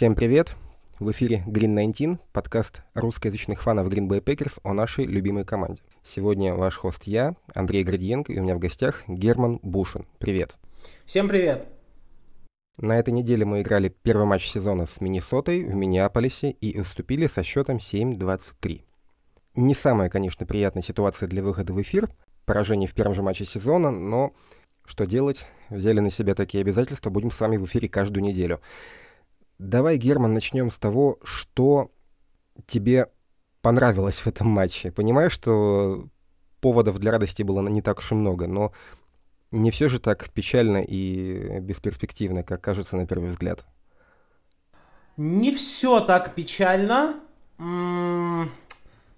Всем привет! В эфире Green 19, подкаст русскоязычных фанов Green Bay Packers о нашей любимой команде. Сегодня ваш хост я, Андрей Градиенко, и у меня в гостях Герман Бушин. Привет! Всем привет! На этой неделе мы играли первый матч сезона с Миннесотой в Миннеаполисе и уступили со счетом 7-23. Не самая, конечно, приятная ситуация для выхода в эфир, поражение в первом же матче сезона, но что делать? Взяли на себя такие обязательства, будем с вами в эфире каждую неделю. Давай, Герман, начнем с того, что тебе понравилось в этом матче. Понимаю, что поводов для радости было не так уж и много, но не все же так печально и бесперспективно, как кажется на первый взгляд. Не все так печально.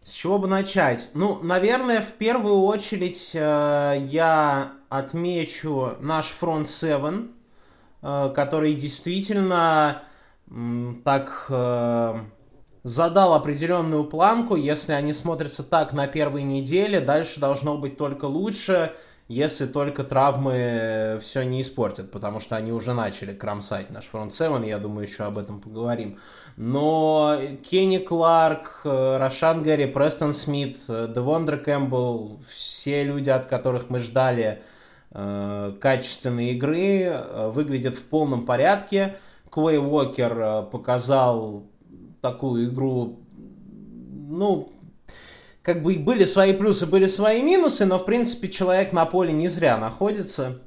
С чего бы начать? Ну, наверное, в первую очередь э, я отмечу наш фронт 7, э, который действительно так э, задал определенную планку. Если они смотрятся так на первой неделе, дальше должно быть только лучше, если только травмы все не испортят, потому что они уже начали кромсать наш фронт 7, я думаю, еще об этом поговорим. Но Кенни Кларк, э, Рошан Гэри, Престон Смит, э, Девондре Кэмпбелл, все люди, от которых мы ждали э, качественной игры, выглядят в полном порядке. Квей Уокер э, показал такую игру, ну, как бы были свои плюсы, были свои минусы, но, в принципе, человек на поле не зря находится.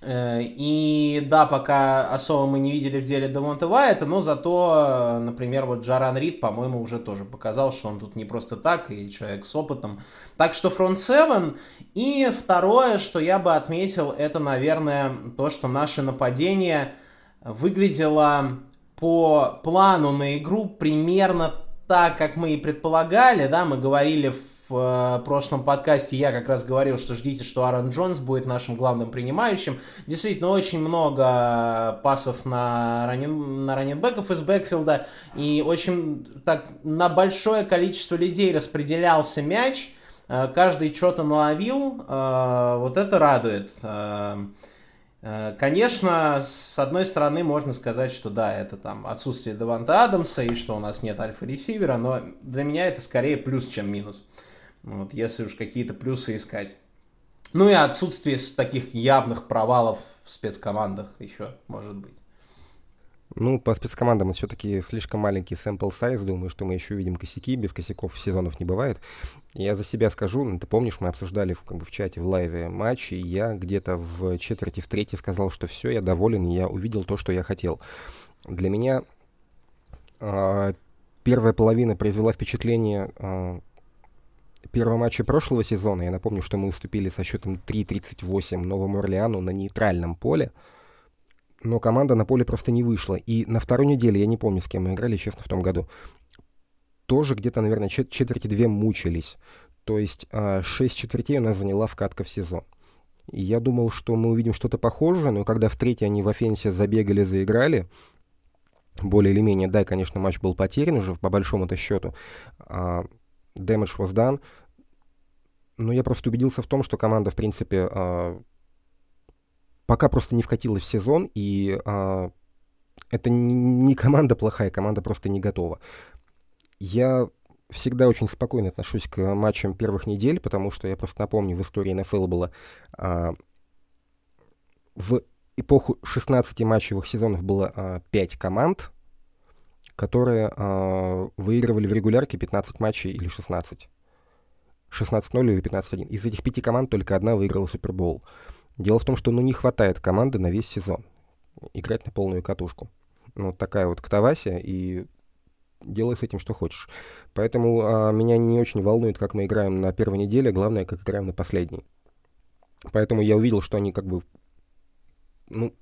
Э, и да, пока особо мы не видели в деле Демонта Вайта, но зато, э, например, вот Джаран Рид, по-моему, уже тоже показал, что он тут не просто так, и человек с опытом. Так что фронт 7. И второе, что я бы отметил, это, наверное, то, что наше нападение – выглядела по плану на игру примерно так, как мы и предполагали, да, мы говорили в э, прошлом подкасте, я как раз говорил, что ждите, что Аарон Джонс будет нашим главным принимающим. Действительно, очень много пасов на, ранен, на раненбеков из бэкфилда, и очень так на большое количество людей распределялся мяч, э, каждый что-то наловил, э, вот это радует. Э, конечно, с одной стороны можно сказать, что да, это там отсутствие Деванта Адамса и что у нас нет альфа-ресивера, но для меня это скорее плюс, чем минус. Вот, если уж какие-то плюсы искать. Ну и отсутствие таких явных провалов в спецкомандах еще может быть. Ну, по спецкомандам все-таки слишком маленький sample size. Думаю, что мы еще увидим косяки. Без косяков сезонов не бывает. Я за себя скажу, ты помнишь, мы обсуждали в, как бы, в чате в лайве матч, и я где-то в четверти, в третьей сказал, что все, я доволен, я увидел то, что я хотел. Для меня э, первая половина произвела впечатление э, первого матча прошлого сезона. Я напомню, что мы уступили со счетом 3-38 Новому Орлеану на нейтральном поле но команда на поле просто не вышла. И на второй неделе, я не помню, с кем мы играли, честно, в том году, тоже где-то, наверное, чет четверти две мучились. То есть шесть четвертей у нас заняла вкатка в сезон. И я думал, что мы увидим что-то похожее, но когда в третьей они в офенсе забегали, заиграли, более или менее, да, конечно, матч был потерян уже по большому-то счету, uh, damage was done, но я просто убедился в том, что команда, в принципе, uh, пока просто не вкатилась в сезон, и а, это не команда плохая, команда просто не готова. Я всегда очень спокойно отношусь к матчам первых недель, потому что я просто напомню, в истории НФЛ было а, в эпоху 16 матчевых сезонов было а, 5 команд, которые а, выигрывали в регулярке 15 матчей или 16. 16-0 или 15-1. Из этих пяти команд только одна выиграла Супербол. Дело в том, что ну, не хватает команды на весь сезон. Играть на полную катушку. Ну, такая вот катавасия, и делай с этим что хочешь. Поэтому а, меня не очень волнует, как мы играем на первой неделе, главное, как играем на последней. Поэтому я увидел, что они как бы, ну,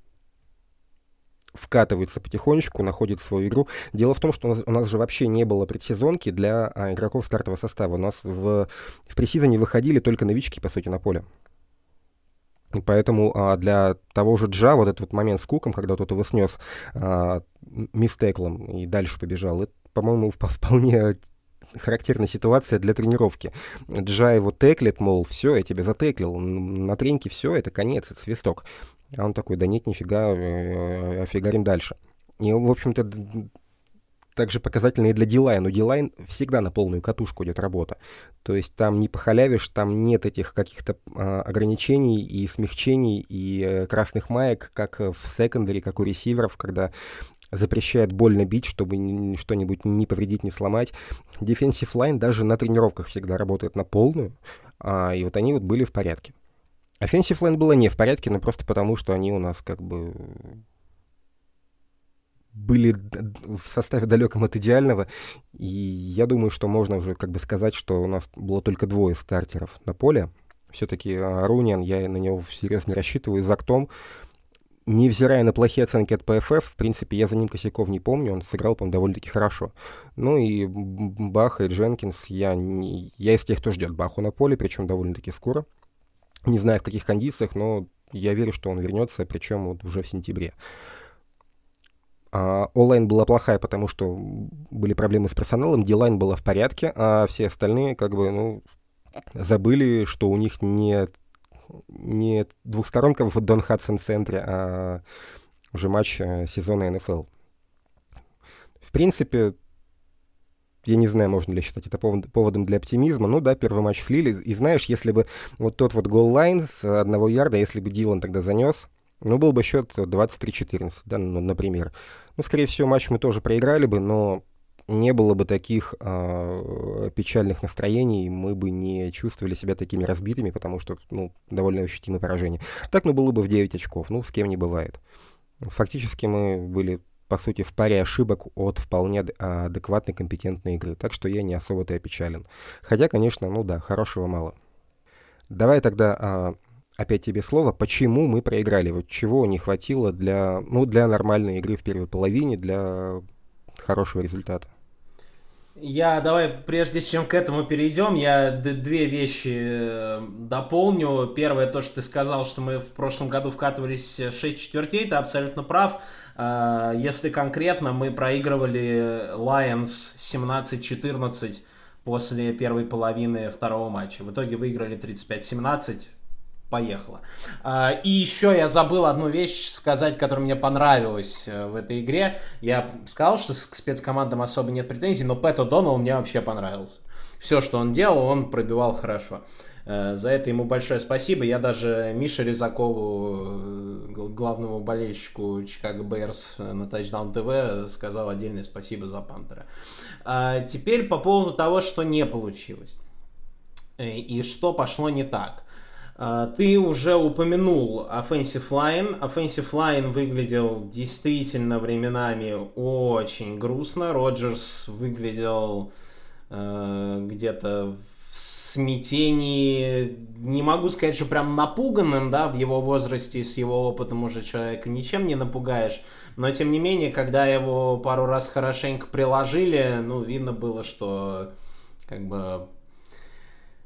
вкатываются потихонечку, находят свою игру. Дело в том, что у нас, у нас же вообще не было предсезонки для а, игроков стартового состава. У нас в, в пресизоне выходили только новички, по сути, на поле. Поэтому а, для того же Джа вот этот вот момент с Куком, когда тот его снес а, мистеклом и дальше побежал, это, по-моему, вполне характерная ситуация для тренировки. Джа его теклит, мол, все, я тебя затеклил, на треньке все, это конец, это свисток. А он такой, да нет, нифига, э, офигарим дальше. И, в общем-то, также показательно и для Дилайн. У Дилайн всегда на полную катушку идет работа. То есть там не похалявишь, там нет этих каких-то а, ограничений и смягчений и э, красных маек, как в секондаре, как у ресиверов, когда запрещает больно бить, чтобы что-нибудь не повредить, не сломать. Defensive line даже на тренировках всегда работает на полную, а, и вот они вот были в порядке. Offensive line было не в порядке, но просто потому, что они у нас как бы были в составе далеком от идеального, и я думаю, что можно уже как бы сказать, что у нас было только двое стартеров на поле. Все-таки а, Руниан, я на него всерьез не рассчитываю, за Том, невзирая на плохие оценки от ПФФ, в принципе, я за ним косяков не помню, он сыграл, по довольно-таки хорошо. Ну и Баха и Дженкинс, я, не, я из тех, кто ждет Баху на поле, причем довольно-таки скоро. Не знаю, в каких кондициях, но я верю, что он вернется, причем вот уже в сентябре. А, онлайн была плохая, потому что были проблемы с персоналом, Дилайн была в порядке, а все остальные как бы, ну, забыли, что у них не, не двухсторонка в Дон Хадсон центре, а уже матч э, сезона НФЛ. В принципе, я не знаю, можно ли считать это повод, поводом для оптимизма. Ну да, первый матч слили. И знаешь, если бы вот тот вот гол-лайн с одного ярда, если бы Дилан тогда занес, ну, был бы счет 23-14, да, ну, например. Ну, скорее всего, матч мы тоже проиграли бы, но не было бы таких э, печальных настроений, мы бы не чувствовали себя такими разбитыми, потому что, ну, довольно ощутимое поражение. Так, ну, было бы в 9 очков, ну, с кем не бывает. Фактически мы были, по сути, в паре ошибок от вполне адекватной, компетентной игры, так что я не особо-то опечален. Хотя, конечно, ну да, хорошего мало. Давай тогда а, опять тебе слово, почему мы проиграли, вот чего не хватило для, ну, для нормальной игры в первой половине, для хорошего результата. Я давай, прежде чем к этому перейдем, я две вещи э, дополню. Первое, то, что ты сказал, что мы в прошлом году вкатывались 6 четвертей, ты абсолютно прав. Э, если конкретно, мы проигрывали Lions 17-14 после первой половины второго матча. В итоге выиграли 35-17 поехала. А, и еще я забыл одну вещь сказать, которая мне понравилась э, в этой игре. Я сказал, что к спецкомандам особо нет претензий, но Пэт О'Доннелл мне вообще понравился. Все, что он делал, он пробивал хорошо. Э, за это ему большое спасибо. Я даже Мише Резакову, э, главному болельщику Чикаго Бэрс на Touchdown ТВ, сказал отдельное спасибо за Пантера. А теперь по поводу того, что не получилось. И что пошло не так. А, ты уже упомянул Offensive Line. Offensive Line выглядел действительно временами очень грустно. Роджерс выглядел э, где-то в смятении. Не могу сказать, что прям напуганным, да, в его возрасте, с его опытом уже человека ничем не напугаешь. Но, тем не менее, когда его пару раз хорошенько приложили, ну, видно было, что как бы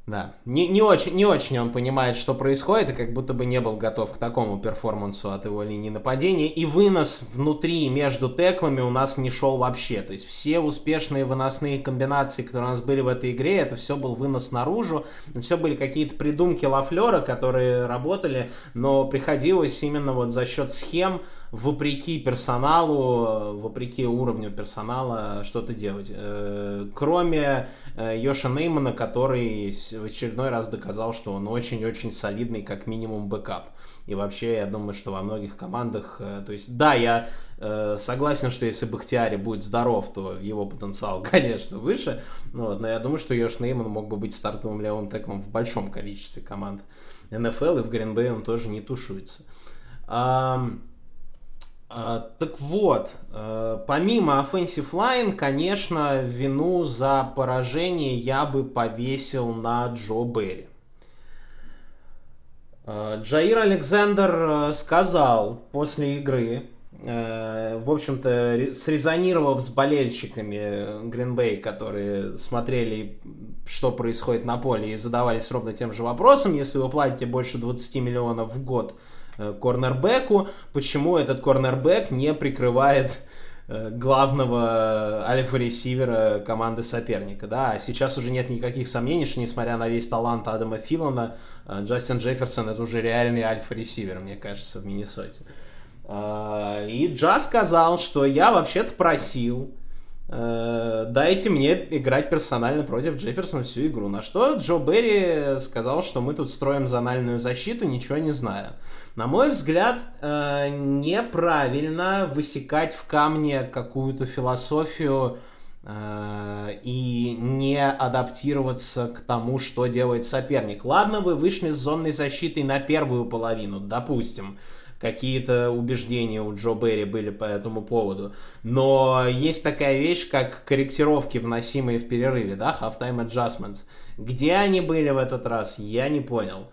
да, не, не, очень, не очень он понимает, что происходит, и как будто бы не был готов к такому перформансу от его линии нападения. И вынос внутри между теклами у нас не шел вообще. То есть все успешные выносные комбинации, которые у нас были в этой игре, это все был вынос наружу. Все были какие-то придумки Лафлера, которые работали, но приходилось именно вот за счет схем вопреки персоналу, вопреки уровню персонала что-то делать. Э, кроме э, Йоша Неймана, который в очередной раз доказал, что он очень-очень солидный, как минимум, бэкап. И вообще, я думаю, что во многих командах... Э, то есть, да, я согласен, что если Бахтиари будет здоров, то его потенциал, конечно, выше. Вот, но я думаю, что Йош Нейман мог бы быть стартовым левым теклом в большом количестве команд НФЛ, и в Гринбей он тоже не тушуется. Um, так вот, э, помимо Offensive Line, конечно, вину за поражение я бы повесил на Джо Берри. Э, Джаир Александр э, сказал после игры, в общем-то, срезонировав с болельщиками Гринбей, которые смотрели, что происходит на поле, и задавались ровно тем же вопросом, если вы платите больше 20 миллионов в год – корнербеку, почему этот корнербек не прикрывает э, главного альфа-ресивера команды соперника, да, а сейчас уже нет никаких сомнений, что несмотря на весь талант Адама Филана, э, Джастин Джефферсон это уже реальный альфа-ресивер, мне кажется, в Миннесоте. А, и Джа сказал, что я вообще-то просил, Э, дайте мне играть персонально против Джефферсона всю игру. На что Джо Берри сказал, что мы тут строим зональную защиту, ничего не зная. На мой взгляд, э, неправильно высекать в камне какую-то философию э, и не адаптироваться к тому, что делает соперник. Ладно, вы вышли с зонной защитой на первую половину, допустим какие-то убеждения у Джо Берри были по этому поводу. Но есть такая вещь, как корректировки, вносимые в перерыве, да, halftime adjustments. Где они были в этот раз, я не понял.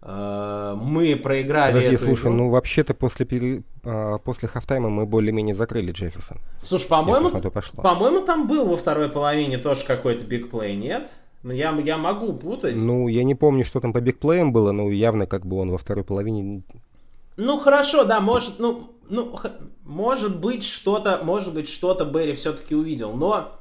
Э, мы проиграли Подожди, эту слушай, игру. ну вообще-то после, пере... А, после хафтайма мы более-менее закрыли Джефферсон. Слушай, по-моему, по-моему, там был во второй половине тоже какой-то бигплей, нет? Ну, я, я могу путать. Ну, я не помню, что там по бигплеям было, но явно как бы он во второй половине... Ну хорошо, да, может, ну, ну, может быть что-то, может быть что-то Берри все-таки увидел, но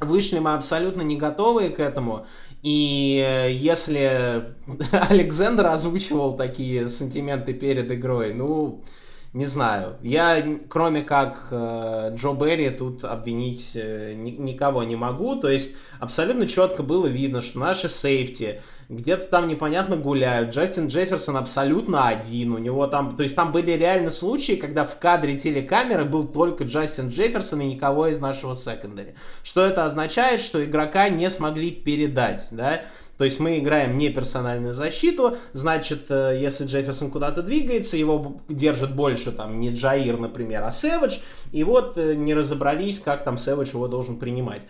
вышли мы абсолютно не готовые к этому. И э, если Александр озвучивал такие сантименты перед игрой, ну, не знаю. Я, кроме как э, Джо Берри, тут обвинить э, ни- никого не могу. То есть абсолютно четко было видно, что наши сейфти где-то там непонятно гуляют. Джастин Джефферсон абсолютно один. У него там, то есть там были реально случаи, когда в кадре телекамеры был только Джастин Джефферсон и никого из нашего секондари. Что это означает? Что игрока не смогли передать, да? То есть мы играем не персональную защиту, значит, э, если Джефферсон куда-то двигается, его держит больше там не Джаир, например, а Сэвидж, и вот э, не разобрались, как там Сэвидж его должен принимать.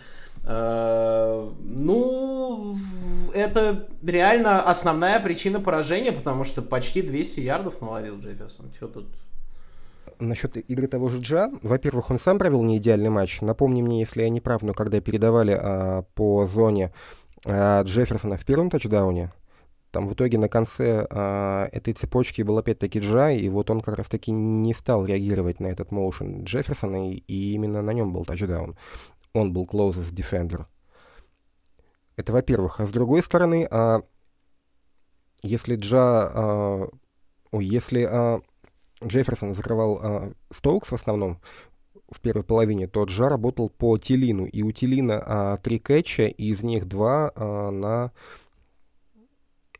Э, Ну, это реально основная причина поражения, потому что почти 200 ярдов наловил Джефферсон. Что тут? Насчет игры того же Джа, во-первых, он сам провел не идеальный матч. Напомни мне, если я не прав, но когда передавали а, по зоне Джефферсона в первом тачдауне, там в итоге на конце а, этой цепочки был опять-таки Джа, и вот он как раз-таки не стал реагировать на этот моушен Джефферсона, и, и именно на нем был тачдаун. Он был closest defender. Это во-первых. А с другой стороны, а, если Джа... а, ой, если а, Джефферсон закрывал а, Стоукс в основном в первой половине, то Джа работал по Тилину. И у Тилина а, три кэтча, и из них два а, на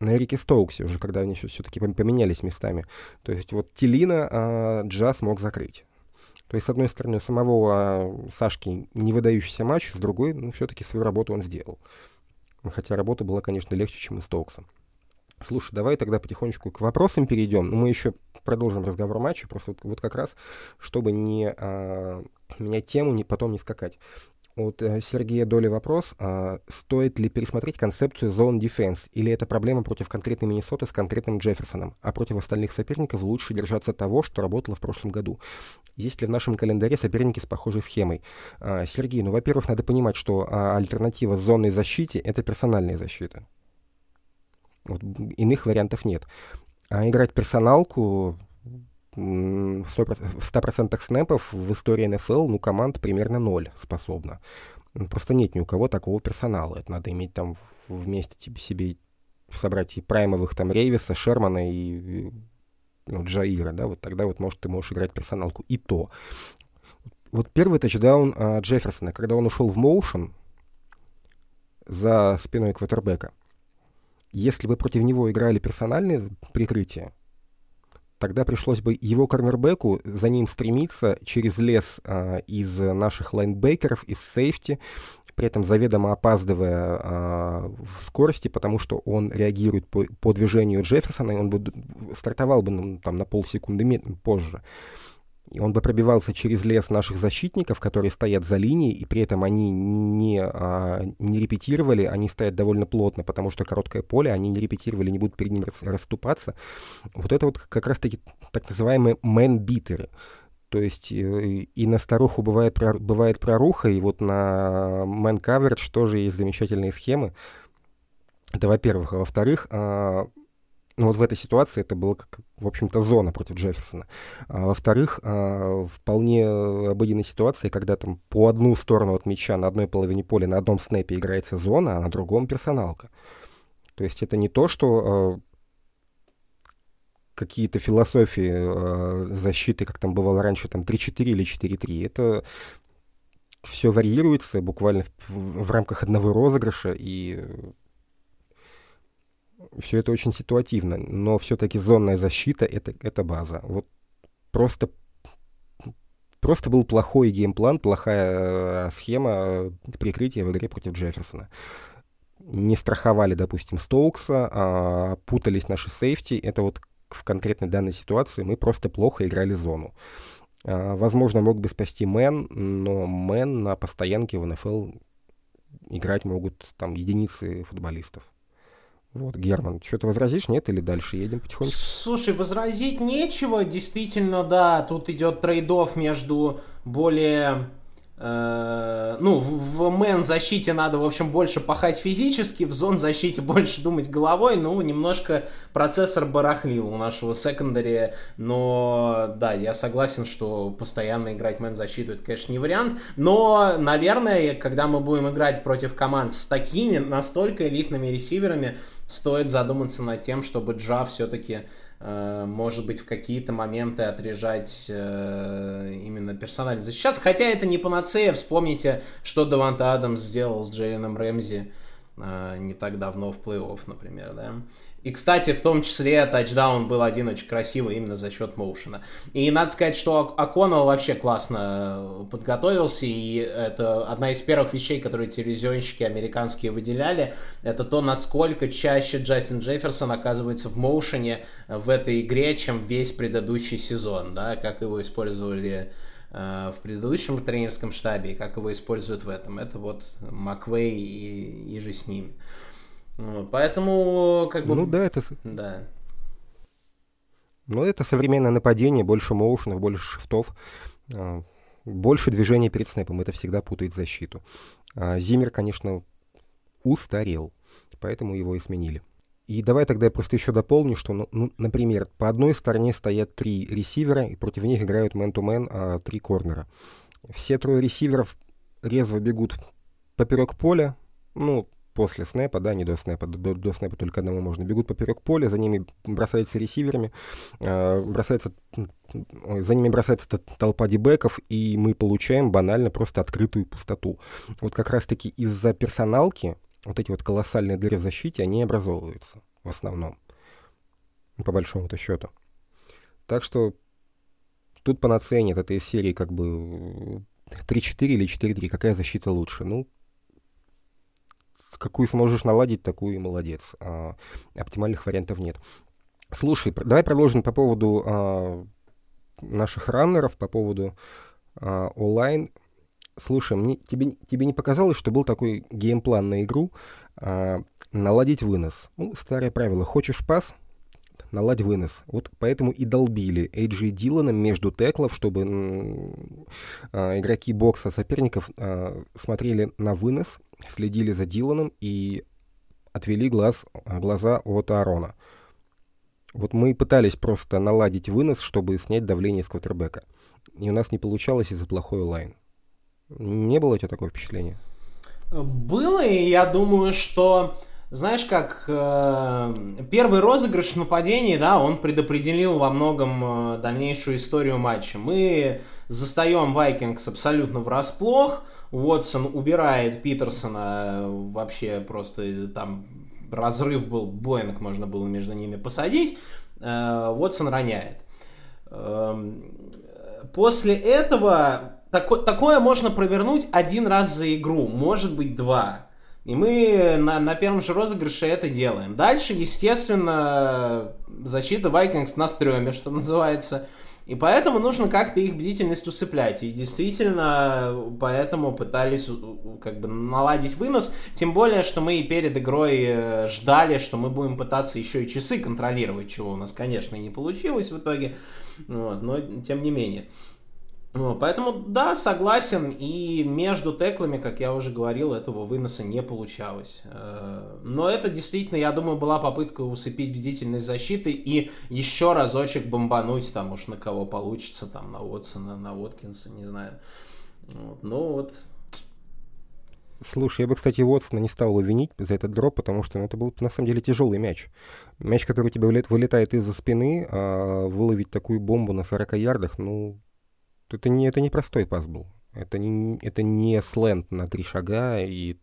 на Эрике Стоуксе, уже когда они все-таки поменялись местами. То есть вот Тилина а, Джа смог закрыть. То есть, с одной стороны, у самого а, Сашки не выдающийся матч, с другой, ну, все-таки свою работу он сделал. Хотя работа была, конечно, легче, чем у Стоукса. Слушай, давай тогда потихонечку к вопросам перейдем. Мы еще продолжим разговор матча, просто вот, вот как раз, чтобы не а, менять тему, не, потом не скакать. От э, Сергея Доли вопрос. а, стоит ли пересмотреть концепцию Zone Defense? Или это проблема против конкретной Миннесоты с конкретным Джефферсоном, а против остальных соперников лучше держаться того, что работало в прошлом году? Есть ли в нашем календаре соперники с похожей схемой? А, Сергей, ну, во-первых, надо понимать, что а, альтернатива зонной защите — это персональная защита. Вот, иных вариантов нет. А играть персоналку в 100%, в 100% снэпов в истории НФЛ, ну, команд примерно ноль способна. Ну, Просто нет ни у кого такого персонала. Это надо иметь там вместе тебе, себе собрать и праймовых там Рейвиса, Шермана и, ну, Джаира, да, вот тогда вот может ты можешь играть персоналку. И то. Вот первый тачдаун а, Джефферсона, когда он ушел в моушен за спиной квотербека, если бы против него играли персональные прикрытия, тогда пришлось бы его корнербеку за ним стремиться через лес а, из наших лайнбекеров, из сейфти, при этом заведомо опаздывая а, в скорости, потому что он реагирует по, по движению Джефферсона, и он бы стартовал бы ну, там, на полсекунды позже. И он бы пробивался через лес наших защитников, которые стоят за линией, и при этом они не, а, не репетировали, они стоят довольно плотно, потому что короткое поле, они не репетировали, не будут перед ним рас- расступаться. Вот это вот как раз-таки так называемые мэн-битеры. То есть э, и на старуху бывает, бывает проруха, и вот на мэн coverage тоже есть замечательные схемы. Это во-первых. А во-вторых, а, ну, вот в этой ситуации это была, как, в общем-то, зона против Джефферсона. А, во-вторых, а, вполне обыденная ситуация, когда там по одну сторону от мяча на одной половине поля на одном снэпе играется зона, а на другом персоналка. То есть это не то, что а, какие-то философии а, защиты, как там бывало раньше, там 3-4 или 4-3. Это все варьируется буквально в, в рамках одного розыгрыша, и все это очень ситуативно, но все-таки зонная защита это, это база. Вот просто, просто был плохой game plan, плохая э, схема э, прикрытия в игре против Джефферсона. Не страховали, допустим, Стоукса, а путались наши safety. Это вот в конкретной данной ситуации мы просто плохо играли зону. А, возможно, мог бы спасти man, но man на постоянке в НФЛ играть могут там единицы футболистов. Вот, Герман, что-то возразишь, нет, или дальше едем потихоньку? Слушай, возразить нечего, действительно, да, тут идет trade-off между более ну, в man защите надо, в общем, больше пахать физически, в zone защите больше думать головой, ну, немножко процессор барахлил у нашего секондари, но, да, я согласен, что постоянно играть мэн защиту, это, конечно, не вариант, но, наверное, когда мы будем играть против команд с такими настолько элитными ресиверами, стоит задуматься над тем, чтобы Джа все-таки Э, может быть, в какие-то моменты отрежать э, именно персонально защищаться. Хотя это не панацея. Вспомните, что Даванта Адамс сделал с Джейленом Рэмзи э, не так давно в плей-офф, например, да. И, кстати, в том числе тачдаун был один очень красивый именно за счет моушена. И надо сказать, что Аконал вообще классно подготовился, и это одна из первых вещей, которые телевизионщики американские выделяли, это то, насколько чаще Джастин Джефферсон оказывается в моушене в этой игре, чем весь предыдущий сезон, да, как его использовали э, в предыдущем тренерском штабе и как его используют в этом. Это вот Маквей и, и же с ними. Поэтому, как бы... Ну да, это... Да. Ну, это современное нападение, больше моушенов, больше шифтов, а, больше движения перед снэпом. Это всегда путает защиту. А Зимер, конечно, устарел, поэтому его и сменили. И давай тогда я просто еще дополню, что, ну, ну, например, по одной стороне стоят три ресивера, и против них играют мэн-то-мэн а, три корнера. Все трое ресиверов резво бегут поперек поля, ну, после снэпа, да, не до снэпа, до, до снэпа только одному можно, бегут поперек поля, за ними бросаются ресиверами, э, бросается, за ними бросается толпа дебеков, и мы получаем банально просто открытую пустоту. Вот как раз-таки из-за персоналки вот эти вот колоссальные дыры в защите, они образовываются в основном, по большому-то счету. Так что тут панацея нет, это из серии как бы 3-4 или 4-3, какая защита лучше? Ну, какую сможешь наладить, такую и молодец. А, оптимальных вариантов нет. Слушай, давай продолжим по поводу а, наших раннеров, по поводу а, онлайн. Слушай, мне, тебе, тебе не показалось, что был такой геймплан на игру а, наладить вынос? Ну, старое правило. Хочешь пас? наладь вынос. Вот поэтому и долбили Эйджи Дилана между теклов, чтобы э, игроки бокса соперников э, смотрели на вынос, следили за Диланом и отвели глаз, глаза от Аарона. Вот мы пытались просто наладить вынос, чтобы снять давление с квотербека. И у нас не получалось из-за плохой лайн. Не было у тебя такое впечатление? Было, и я думаю, что знаешь, как э, первый розыгрыш в нападении, да, он предопределил во многом э, дальнейшую историю матча. Мы застаем Вайкингс абсолютно врасплох. Уотсон убирает Питерсона, вообще просто там разрыв был, Боинг можно было между ними посадить. Э, Уотсон роняет. Э, после этого тако, такое можно провернуть один раз за игру, может быть два. И мы на, на первом же розыгрыше это делаем. Дальше, естественно, защита Vikings на стреме, что называется. И поэтому нужно как-то их бдительность усыплять. И действительно, поэтому пытались как бы наладить вынос. Тем более, что мы и перед игрой э, ждали, что мы будем пытаться еще и часы контролировать, чего у нас, конечно, и не получилось в итоге. Вот, но тем не менее. Ну, поэтому, да, согласен, и между теклами, как я уже говорил, этого выноса не получалось. Э, но это действительно, я думаю, была попытка усыпить бдительность защиты и еще разочек бомбануть, там уж на кого получится, там на Уотсона, на Уоткинса, не знаю. Вот. Ну вот, Слушай, я бы, кстати, Уотсона не стал винить за этот дроп, потому что ну, это был, на самом деле, тяжелый мяч. Мяч, который у тебя вылетает из-за спины, а выловить такую бомбу на 40 ярдах, ну, это не, это не простой пас был. Это не, это не сленд на три шага, и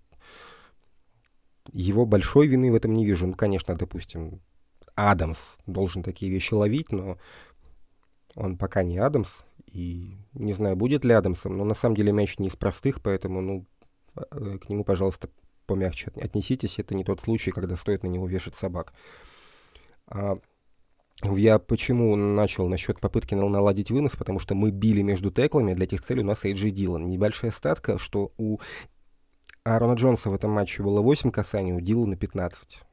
его большой вины в этом не вижу. Ну, конечно, допустим, Адамс должен такие вещи ловить, но он пока не Адамс, и не знаю, будет ли Адамсом, но на самом деле мяч не из простых, поэтому, ну, э, к нему, пожалуйста, помягче отнеситесь. Это не тот случай, когда стоит на него вешать собак. А, я почему начал насчет попытки наладить вынос, потому что мы били между теклами, для этих целей у нас Эйджи Дилан. Небольшая статка, что у Аарона Джонса в этом матче было 8 касаний, у Дилана 15.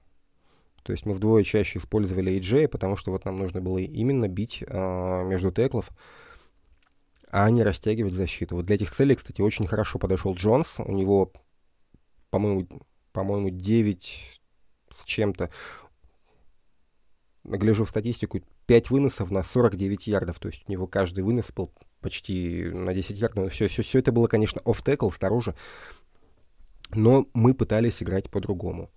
То есть мы вдвое чаще использовали Эйджея, потому что вот нам нужно было именно бить э, между теклов, а не растягивать защиту. Вот для этих целей, кстати, очень хорошо подошел Джонс. У него, по-моему, по-моему 9 с чем-то гляжу в статистику, 5 выносов на 49 ярдов, то есть у него каждый вынос был почти на 10 ярдов. Все, все, все это было, конечно, оф-текл снаружи, но мы пытались играть по-другому.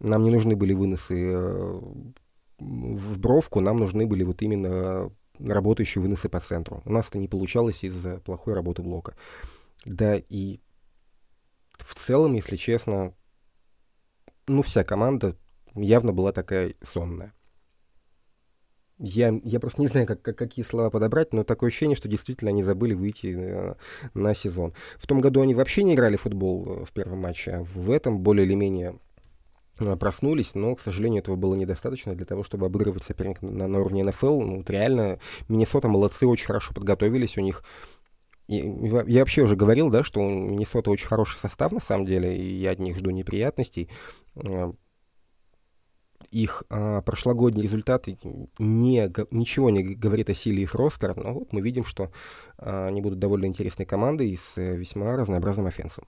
Нам не нужны были выносы э, в бровку, нам нужны были вот именно работающие выносы по центру. У нас это не получалось из-за плохой работы блока. Да и в целом, если честно, ну, вся команда явно была такая сонная. Я, я просто не знаю, как, как, какие слова подобрать, но такое ощущение, что действительно они забыли выйти э, на сезон. В том году они вообще не играли в футбол э, в первом матче, а в этом более или менее э, проснулись, но, к сожалению, этого было недостаточно для того, чтобы обыгрывать соперника на, на уровне НФЛ. Ну, вот реально, Миннесота молодцы, очень хорошо подготовились, у них я вообще уже говорил, да, что у Миннесота очень хороший состав, на самом деле, и я от них жду неприятностей. Их а, прошлогодние результаты не, ничего не говорит о силе их ростера, но вот мы видим, что а, они будут довольно интересной командой с э, весьма разнообразным офенсом.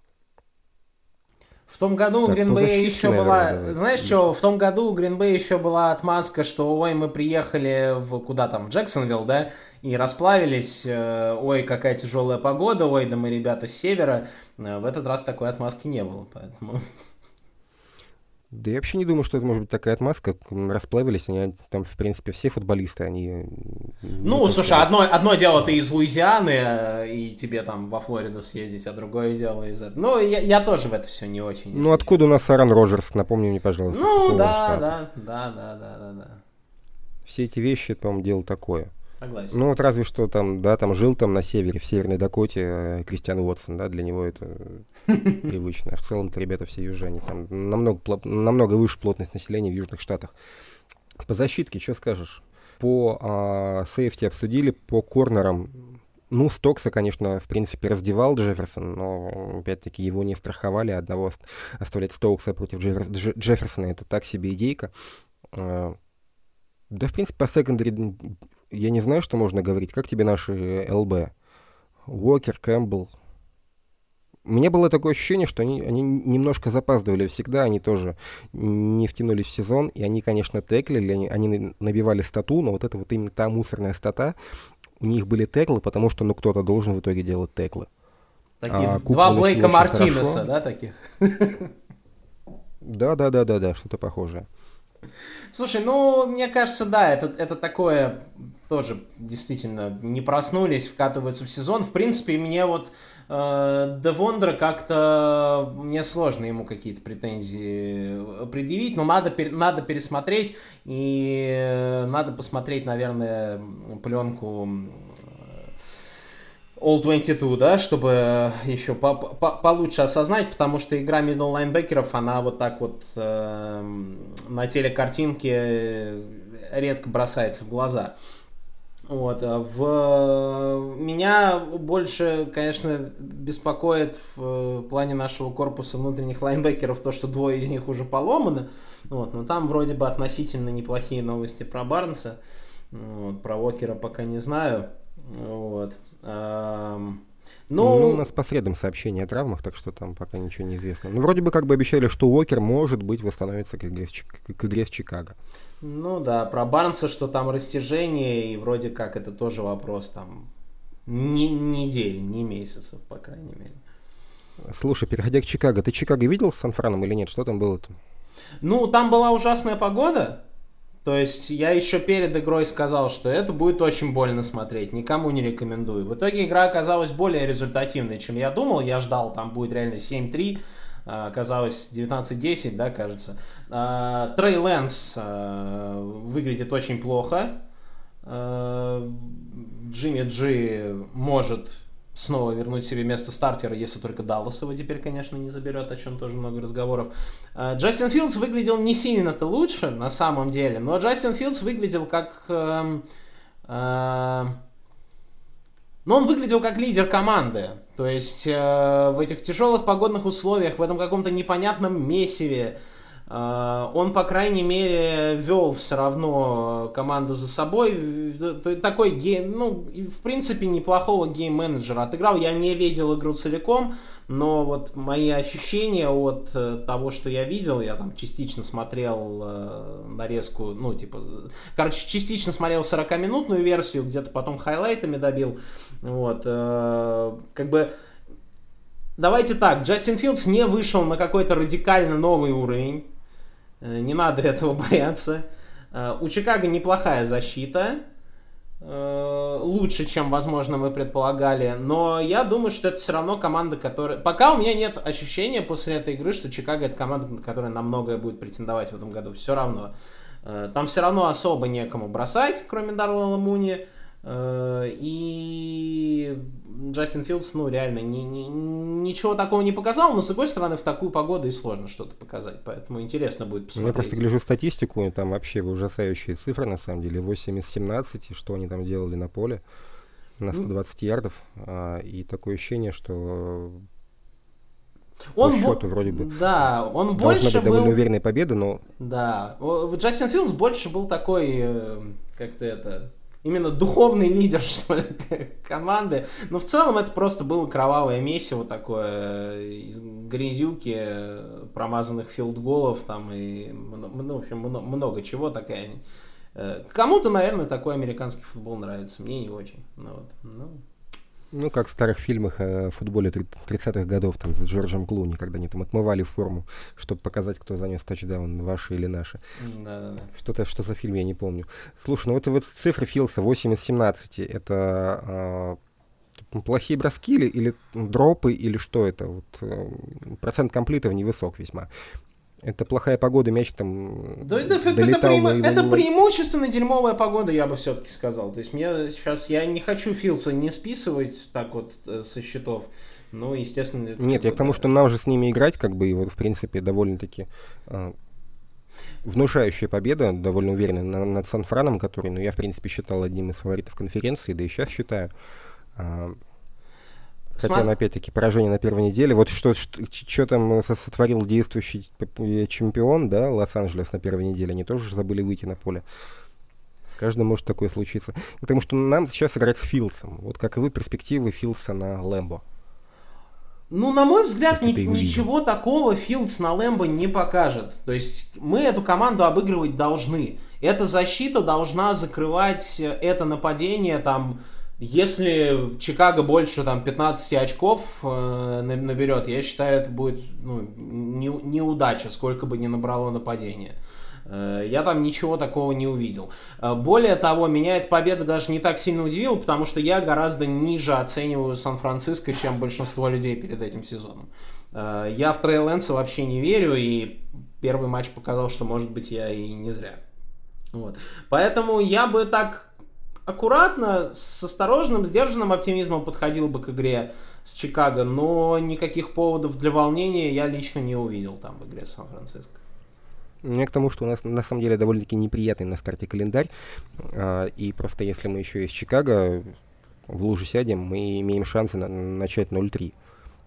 В том году у Гринбея еще была... Давай. Знаешь что, в том году у Гринбея еще была отмазка, что ой, мы приехали в куда там, в Джексонвилл, да, и расплавились, э, ой, какая тяжелая погода, ой, да мы ребята с севера. Э, в этот раз такой отмазки не было, поэтому... Да я вообще не думаю, что это может быть такая отмазка. Расплавились они, там, в принципе, все футболисты, они... Ну, слушай, одно, одно дело ты из Луизианы, э, и тебе там во Флориду съездить, а другое дело из. Ну, я, я тоже в это все не очень. Ну, откуда у нас Аарон Роджерс, напомни мне, пожалуйста. Ну, да, да, да, да, да, да, да. Все эти вещи, по-моему, дело такое. Согласен. Ну вот разве что там, да, там жил там на севере, в Северной Дакоте э, Кристиан Уотсон, да, для него это привычно. А в целом-то ребята все южане, там намного, намного выше плотность населения в Южных Штатах. По защитке, что скажешь? По а, safety обсудили, по корнерам ну, Стокса, конечно, в принципе, раздевал Джефферсон, но, опять-таки, его не страховали. Одного оставлять Стоукса против Джеффер... Джефферсона — это так себе идейка. А, да, в принципе, по secondary я не знаю, что можно говорить. Как тебе наши ЛБ? Уокер, Кэмпбелл. У меня было такое ощущение, что они, они немножко запаздывали всегда, они тоже не втянулись в сезон, и они, конечно, теклили, они, они набивали стату, но вот это вот именно та мусорная стата, у них были теклы, потому что ну кто-то должен в итоге делать теклы. Такие а, два Блейка Мартинеса, да, таких? Да, да, да, да, да, что-то похожее. Слушай, ну, мне кажется, да, это, это такое тоже действительно не проснулись, вкатываются в сезон. В принципе, мне вот э, Девондра как-то мне сложно ему какие-то претензии предъявить, но надо, надо пересмотреть и надо посмотреть, наверное, пленку All 22, да, чтобы еще по по получше осознать, потому что игра middle лайнбекеров, она вот так вот э, на телекартинке редко бросается в глаза. Вот, а в меня больше, конечно, беспокоит в плане нашего корпуса внутренних лайнбекеров то, что двое из них уже поломаны. Вот, но там вроде бы относительно неплохие новости про Барнса. Вот, про Уокера пока не знаю. Вот. Эм, ну, ну, у нас по средам сообщения о травмах, так что там пока ничего не известно. Ну, вроде бы как бы обещали, что Уокер, может быть, восстановится к игре с, к игре с Чикаго. Ну да, про Барнса, что там растяжение, и вроде как это тоже вопрос там не недель, не месяцев, по крайней мере. Слушай, переходя к Чикаго, ты Чикаго видел с Сан-Франом или нет? Что там было-то? Ну, там была ужасная погода. То есть я еще перед игрой сказал, что это будет очень больно смотреть, никому не рекомендую. В итоге игра оказалась более результативной, чем я думал. Я ждал, там будет реально 7-3, а, оказалось 19-10, да, кажется. А, Трей Лэнс а, выглядит очень плохо. Джимми Джи может снова вернуть себе место стартера, если только Даллас его теперь, конечно, не заберет, о чем тоже много разговоров. А, Джастин Филдс выглядел не сильно-то лучше, на самом деле, но Джастин Филдс выглядел как... Э, э, но он выглядел как лидер команды. То есть э, в этих тяжелых погодных условиях, в этом каком-то непонятном месиве, а, он, по крайней мере, вел все равно команду за собой. Такой гейм, ну, в принципе, неплохого гейм-менеджера отыграл. Я не видел игру целиком, но вот мои ощущения от э, того, что я видел, я там частично смотрел э, нарезку, ну, типа, короче, частично смотрел 40-минутную версию, где-то потом хайлайтами добил. Вот, э, как бы Давайте так, Джастин Филдс не вышел на какой-то радикально новый уровень. Э, не надо этого бояться. Э, у Чикаго неплохая защита. Э, лучше, чем, возможно, мы предполагали. Но я думаю, что это все равно команда, которая... Пока у меня нет ощущения после этой игры, что Чикаго это команда, которая на многое будет претендовать в этом году. Все равно. Там все равно особо некому бросать, кроме Дарвела Муни. И Джастин Филдс, ну, реально, ни, ни, ничего такого не показал, но, с другой стороны, в такую погоду и сложно что-то показать, поэтому интересно будет посмотреть. Я просто гляжу статистику, и там вообще ужасающие цифры, на самом деле, 8 из 17, что они там делали на поле, на 120 ну, ярдов, а, и такое ощущение, что он по счету вроде бы да, он больше быть довольно был... уверенная победа, но... Да, Джастин Филдс больше был такой, э, как-то это, именно духовный лидер, что ли, команды. Но в целом это просто было кровавое месиво такое, из грязюки, промазанных филдголов там и, ну, в общем, много чего такая. Э, кому-то, наверное, такой американский футбол нравится, мне не очень. Ну, вот, ну, ну, как в старых фильмах о футболе 30-х годов, там, с Джорджем Клуни, когда они там отмывали форму, чтобы показать, кто занес тачдаун, ваши или наши. Да-да-да. Что-то, что за фильм, я не помню. Слушай, ну вот, вот цифры Филса 8 из 17, это э, плохие броски или, или дропы, или что это? Вот, э, процент комплитов невысок весьма. Это плохая погода, мяч там да, это, это, преиму... это преимущественно дерьмовая погода, я бы все-таки сказал. То есть мне сейчас, я не хочу Филса не списывать так вот э, со счетов. Ну, естественно... Нет, я к тому, что нам же с ними играть, как бы, и вот, в принципе, довольно-таки э, внушающая победа, довольно уверенная на, над Сан-Франом, который, ну, я, в принципе, считал одним из фаворитов конференции, да и сейчас считаю. Э, Хотя, Сма... опять-таки, поражение на первой неделе. Вот что, что, что там сотворил действующий чемпион, да, Лос-Анджелес на первой неделе. Они тоже забыли выйти на поле. Каждый может такое случиться. Потому что нам сейчас играть с Филсом. Вот как и вы, перспективы Филса на Лэмбо. Ну, на мой взгляд, ни, ничего такого Филдс на Лэмбо не покажет. То есть мы эту команду обыгрывать должны. Эта защита должна закрывать это нападение там если Чикаго больше там 15 очков э, наберет, я считаю, это будет ну, не, неудача, сколько бы ни набрало нападение. Э, я там ничего такого не увидел. Э, более того, меня эта победа даже не так сильно удивила, потому что я гораздо ниже оцениваю Сан-Франциско, чем большинство людей перед этим сезоном. Э, я в Трей Лэнса вообще не верю, и первый матч показал, что, может быть, я и не зря. Вот. Поэтому я бы так аккуратно, с осторожным, сдержанным оптимизмом подходил бы к игре с Чикаго, но никаких поводов для волнения я лично не увидел там в игре с Сан-Франциско. Мне к тому, что у нас на самом деле довольно-таки неприятный на старте календарь, а, и просто если мы еще из Чикаго в лужу сядем, мы имеем шансы на, начать 0-3.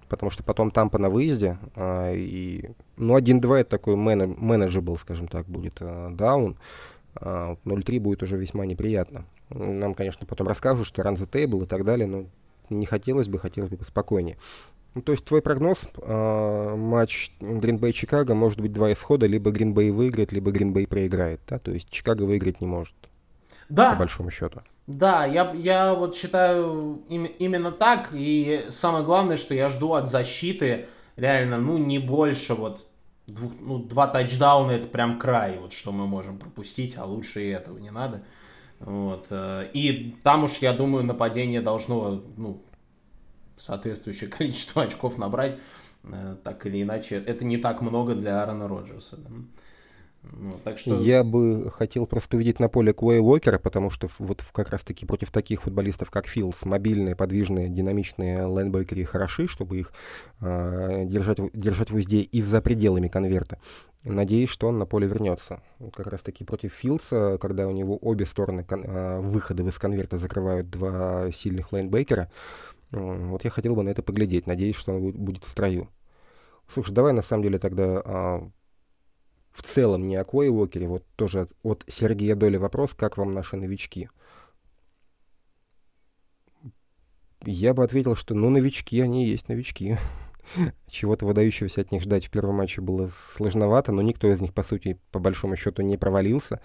Потому что потом Тампа на выезде, а, и, ну, 1-2 это такой менеджебл, скажем так, будет а, даун. 0-3 будет уже весьма неприятно. Нам, конечно, потом расскажут, что run the table и так далее, но не хотелось бы, хотелось бы спокойнее. Ну, то есть твой прогноз, э, матч Гринбей-Чикаго может быть два исхода, либо Гринбей выиграет, либо Гринбей проиграет, да? То есть Чикаго выиграть не может. Да. По большому счету. Да, я, я вот считаю им, именно так. И самое главное, что я жду от защиты реально, ну, не больше вот двух, ну, два тачдауна это прям край, вот что мы можем пропустить, а лучше и этого не надо. Вот. Э, и там уж, я думаю, нападение должно, ну, соответствующее количество очков набрать, э, так или иначе. Это не так много для Аарона Роджерса. Да? Ну, так что... Я бы хотел просто увидеть на поле Куэй Уокера, потому что вот как раз-таки против таких футболистов, как Филс, мобильные, подвижные, динамичные лайнбекеры хороши, чтобы их э, держать, держать в узде и за пределами конверта. Надеюсь, что он на поле вернется. Вот как раз-таки против Филса, когда у него обе стороны кон- э, выхода из конверта закрывают два сильных лайнбекера, э, вот я хотел бы на это поглядеть. Надеюсь, что он будет в строю. Слушай, давай на самом деле тогда а, в целом не о Кое Уокере. Вот тоже от Сергея Доли вопрос, как вам наши новички? Я бы ответил, что ну новички, они и есть новички. Чего-то выдающегося от них ждать в первом матче было сложновато, но никто из них, по сути, по большому счету, не провалился.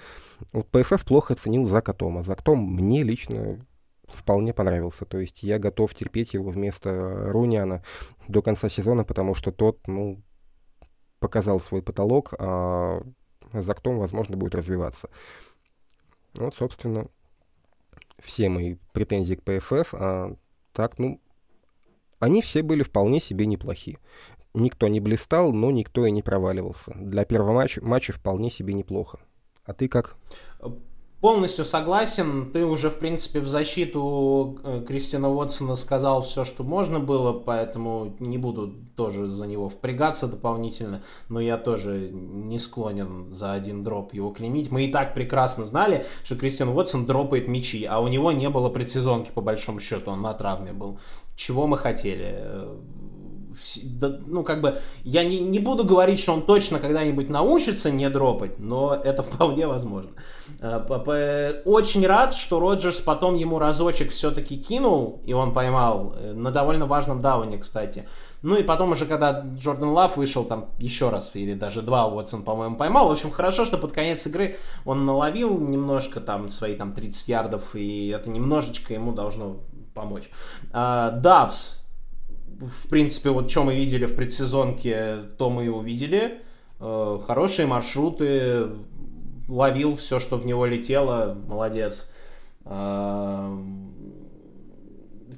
Вот ПФФ плохо оценил Зака Тома. Зак Том мне лично вполне понравился. То есть я готов терпеть его вместо Руниана до конца сезона, потому что тот, ну, показал свой потолок, а за кто возможно, будет развиваться. Вот, собственно, все мои претензии к ПФФ. А, так, ну, они все были вполне себе неплохи. Никто не блистал, но никто и не проваливался. Для первого матча, матча вполне себе неплохо. А ты как? Полностью согласен. Ты уже, в принципе, в защиту э, Кристина Уотсона сказал все, что можно было, поэтому не буду тоже за него впрягаться дополнительно. Но я тоже не склонен за один дроп его клеймить. Мы и так прекрасно знали, что Кристиан Уотсон дропает мячи, а у него не было предсезонки, по большому счету. Он на травме был. Чего мы хотели? Ну, как бы, я не, не буду говорить, что он точно когда-нибудь научится не дропать, но это вполне возможно. Э, очень рад, что Роджерс потом ему разочек все-таки кинул, и он поймал, э, на довольно важном дауне, кстати. Ну и потом уже, когда Джордан Лав вышел, там еще раз, или даже два Уотсон, по-моему, поймал. В общем, хорошо, что под конец игры он наловил немножко там свои там 30 ярдов, и это немножечко ему должно помочь. Дабс, в принципе, вот что мы видели в предсезонке, то мы и увидели. Э, хорошие маршруты, ловил все, что в него летело, молодец. Э,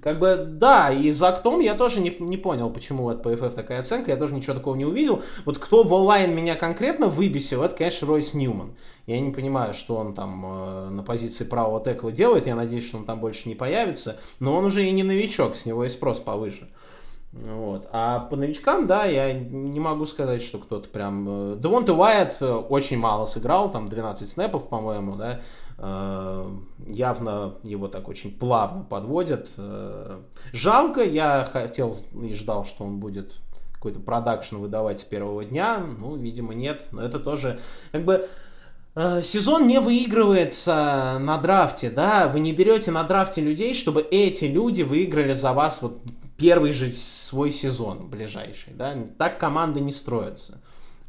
как бы, да, и за Актом я тоже не, не понял, почему от PFF такая оценка, я тоже ничего такого не увидел. Вот кто в онлайн меня конкретно выбесил, это, конечно, Ройс Ньюман. Я не понимаю, что он там э, на позиции правого текла делает, я надеюсь, что он там больше не появится, но он уже и не новичок, с него и спрос повыше. Э, вот. А по новичкам, да, я не могу сказать, что кто-то прям... Э, Девонте Уайт э, очень мало сыграл, там 12 снэпов, по-моему, да. Э, явно его так очень плавно подводят. Жалко, я хотел и ждал, что он будет какой-то продакшн выдавать с первого дня. Ну, видимо, нет. Но это тоже как бы... Сезон не выигрывается на драфте, да, вы не берете на драфте людей, чтобы эти люди выиграли за вас вот первый же свой сезон ближайший, да, так команды не строятся.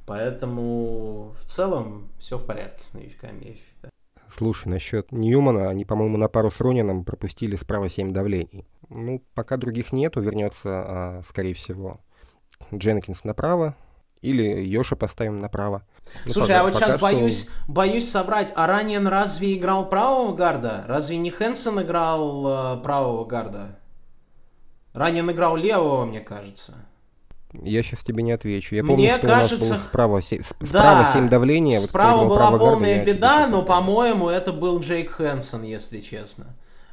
Поэтому в целом все в порядке с новичками, я считаю. Слушай, насчет Ньюмана, они, по-моему, на пару с Ронином пропустили справа 7 давлений. Ну, пока других нету, вернется, а, скорее всего, Дженкинс направо, или Йоша поставим направо. Ну, Слушай, пока, а вот сейчас что... боюсь, боюсь соврать, а Ранен разве играл правого гарда? Разве не Хэнсон играл э, правого гарда? Ранен играл левого, мне кажется. Я сейчас тебе не отвечу. Я помню, Мне что кажется, у нас было справа, справа да, 7 давления. Справа вот была полная беда, но, по-моему, это был Джейк Хэнсон, если честно.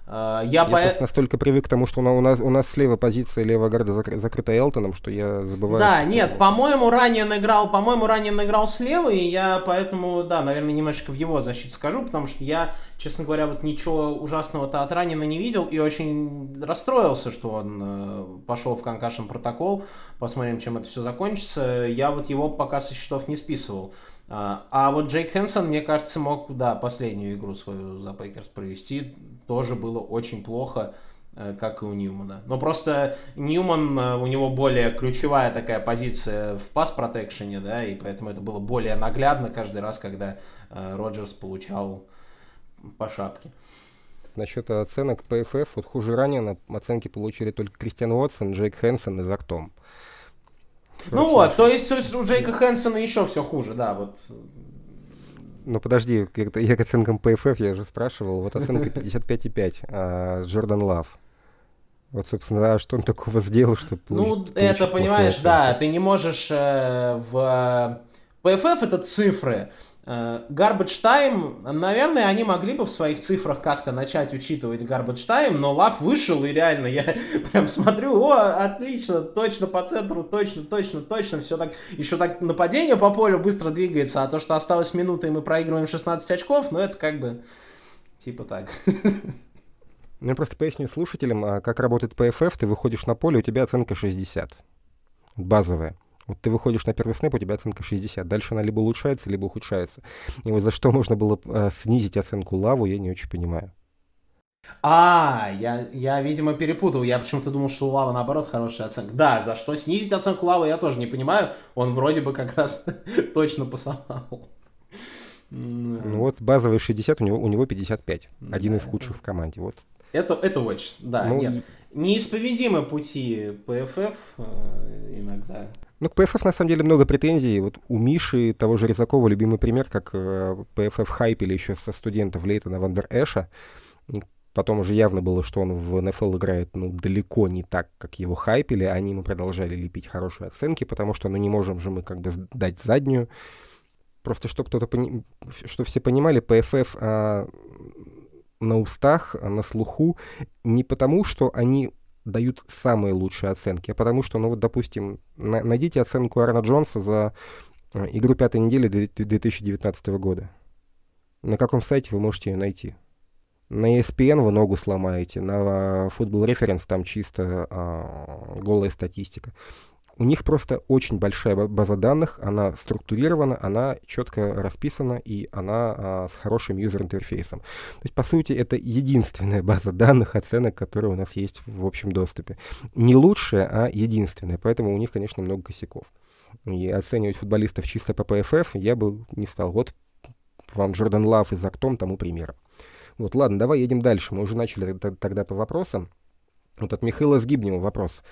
А, я, я по... просто настолько привык к тому, что у нас, у нас слева позиция левого гарда закры, закрыта Элтоном, что я забываю. Да, нет, по-моему, ранее наиграл, по-моему, ранее наиграл слева, и я поэтому, да, наверное, немножечко в его защиту скажу, потому что я, честно говоря, вот ничего ужасного-то от Ранина не видел и очень расстроился, что он э, пошел в конкашен протокол. Посмотрим, чем это все закончится. Я вот его пока со счетов не списывал. А, а вот Джейк Хэнсон, мне кажется, мог, да, последнюю игру свою за Пейкерс провести. Тоже было очень плохо. Э, как и у Ньюмана. Но просто Ньюман, э, у него более ключевая такая позиция в пас-протекшене, да, и поэтому это было более наглядно каждый раз, когда э, Роджерс получал по шапке. Насчет оценок PFF, вот хуже ранее оценки получили только Кристиан Уотсон, Джейк Хэнсон и Зактом. Ну вот, то есть у Джейка Хэнсона еще все хуже, да, вот ну подожди, я к оценкам PFF я уже спрашивал. Вот оценка 55,5. А, Джордан Лав. Вот, собственно, а что он такого сделал, что Ну, это, понимаешь, да, ты не можешь э, в... PFF это цифры. Э, garbage time, наверное, они могли бы в своих цифрах как-то начать учитывать garbage time, но лав вышел, и реально я прям смотрю, о, отлично, точно по центру, точно, точно, точно, все так, еще так нападение по полю быстро двигается, а то, что осталось минута, и мы проигрываем 16 очков, ну, это как бы, типа так. Ну, я просто поясню слушателям, а как работает PFF. Ты выходишь на поле, у тебя оценка 60. Базовая. Вот ты выходишь на первый снэп, у тебя оценка 60. Дальше она либо улучшается, либо ухудшается. И вот за что можно было э, снизить оценку лаву, я не очень понимаю. А, я, я, видимо, перепутал. Я почему-то думал, что у Лава, наоборот, хорошая оценка. Да, за что снизить оценку Лавы, я тоже не понимаю. Он вроде бы как раз точно пасовал. Ну вот базовый 60, у него, у него 55. Один из худших в команде. Вот это, это очень, да, ну, нет. Неисповедимы пути PFF э, иногда. Ну, к PFF на самом деле много претензий. Вот у Миши, того же Резакова, любимый пример, как э, PFF хайпили еще со студентов Лейтона Вандер Эша. Потом уже явно было, что он в НФЛ играет ну, далеко не так, как его хайпили. Они ему продолжали лепить хорошие оценки, потому что ну, не можем же мы как бы дать заднюю. Просто чтобы кто-то пони... что все понимали, PFF а, на устах, на слуху, не потому, что они дают самые лучшие оценки, а потому что, ну вот, допустим, на, найдите оценку Арна Джонса за э, игру пятой недели 2019 года. На каком сайте вы можете ее найти? На ESPN вы ногу сломаете, на Football Reference там чисто а, голая статистика у них просто очень большая база данных, она структурирована, она четко расписана и она а, с хорошим юзер-интерфейсом. То есть, по сути, это единственная база данных, оценок, которая у нас есть в общем доступе. Не лучшая, а единственная, поэтому у них, конечно, много косяков. И оценивать футболистов чисто по PFF я бы не стал. Вот вам Джордан Лав и Зактом тому примером. Вот, ладно, давай едем дальше. Мы уже начали тогда по вопросам. Вот от Михаила Сгибнева вопрос.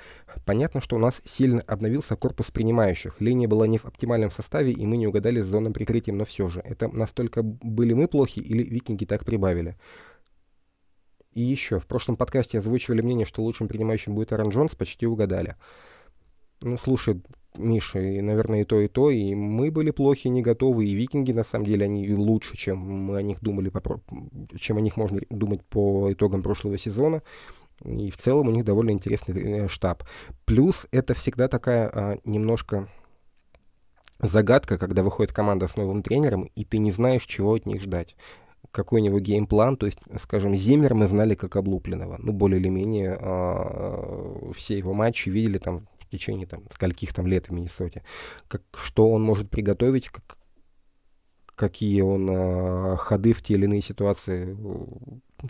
Понятно, что у нас сильно обновился корпус принимающих. Линия была не в оптимальном составе, и мы не угадали с зоном прикрытием, но все же. Это настолько были мы плохи или викинги так прибавили? И еще, в прошлом подкасте озвучивали мнение, что лучшим принимающим будет Аарон Джонс, почти угадали. Ну, слушай, Миша, и, наверное, и то, и то, и мы были плохи, не готовы, и викинги, на самом деле, они лучше, чем мы о них думали, по, чем о них можно думать по итогам прошлого сезона. И в целом у них довольно интересный э, штаб. Плюс это всегда такая а, немножко загадка, когда выходит команда с новым тренером, и ты не знаешь, чего от них ждать. Какой у него геймплан, то есть, скажем, Зиммер мы знали как облупленного. Ну, более или менее а, все его матчи видели там в течение там скольких там лет в Миннесоте. Как, что он может приготовить, как, какие он а, ходы в те или иные ситуации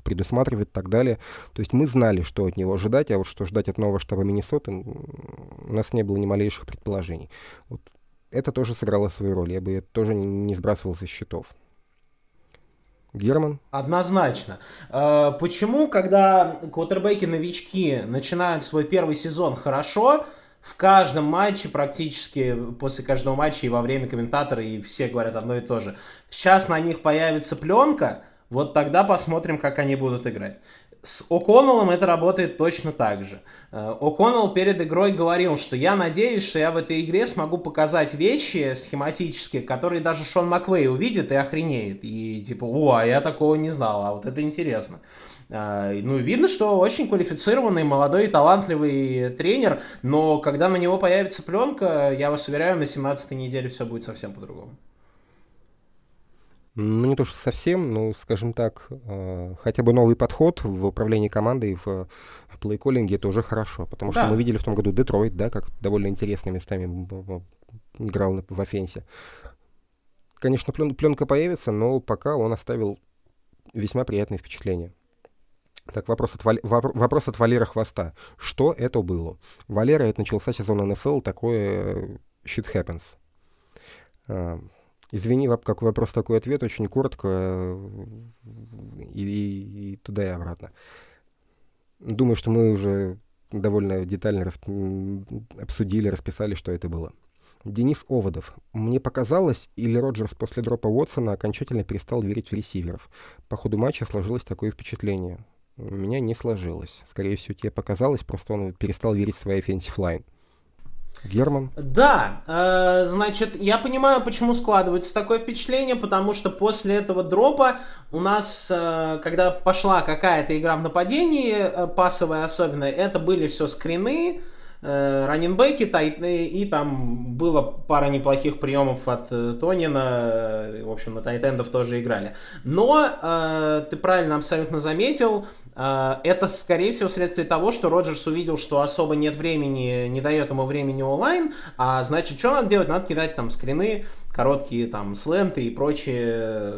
предусматривает и так далее. То есть мы знали, что от него ожидать, а вот что ждать от нового штаба Миннесоты, у нас не было ни малейших предположений. Вот это тоже сыграло свою роль, я бы это тоже не сбрасывал со счетов. Герман? Однозначно. Э, почему, когда квотербеки-новички начинают свой первый сезон хорошо, в каждом матче, практически после каждого матча и во время комментатора, и все говорят одно и то же. Сейчас на них появится пленка, вот тогда посмотрим, как они будут играть. С О'Коннеллом это работает точно так же. Э, О'Коннелл перед игрой говорил, что я надеюсь, что я в этой игре смогу показать вещи схематические, которые даже Шон Маквей увидит и охренеет. И типа, о, а я такого не знал, а вот это интересно. Э, ну, видно, что очень квалифицированный, молодой, талантливый тренер, но когда на него появится пленка, я вас уверяю, на 17-й неделе все будет совсем по-другому. Ну, не то, что совсем, но, скажем так, э, хотя бы новый подход в управлении командой, в плейколлинге, это уже хорошо. Потому да. что мы видели в том году Детройт, да, как довольно интересными местами играл в офенсе. Конечно, плен, пленка появится, но пока он оставил весьма приятное впечатление. Так, вопрос от, Валь... вопрос от Валера Хвоста. Что это было? Валера, это начался сезон НФЛ, такое shit happens. Извини, как вопрос, такой ответ, очень коротко и, и, и туда и обратно. Думаю, что мы уже довольно детально расп... обсудили, расписали, что это было. Денис Оводов. Мне показалось, или Роджерс после дропа Уотсона окончательно перестал верить в ресиверов. По ходу матча сложилось такое впечатление. У меня не сложилось. Скорее всего, тебе показалось, просто он перестал верить в свой offensive line. Герман? Да, э, значит, я понимаю, почему складывается такое впечатление, потому что после этого дропа у нас, э, когда пошла какая-то игра в нападении, э, пасовая особенно, это были все скрины, э, раненбеки, тайтны, и там было пара неплохих приемов от э, Тонина, э, в общем, на тайтендов тоже играли. Но, э, ты правильно абсолютно заметил, э, это, скорее всего, следствие того, что Роджерс увидел, что особо нет времени, не дает ему времени онлайн, а значит, что надо делать? Надо кидать там скрины, короткие там сленты и прочее.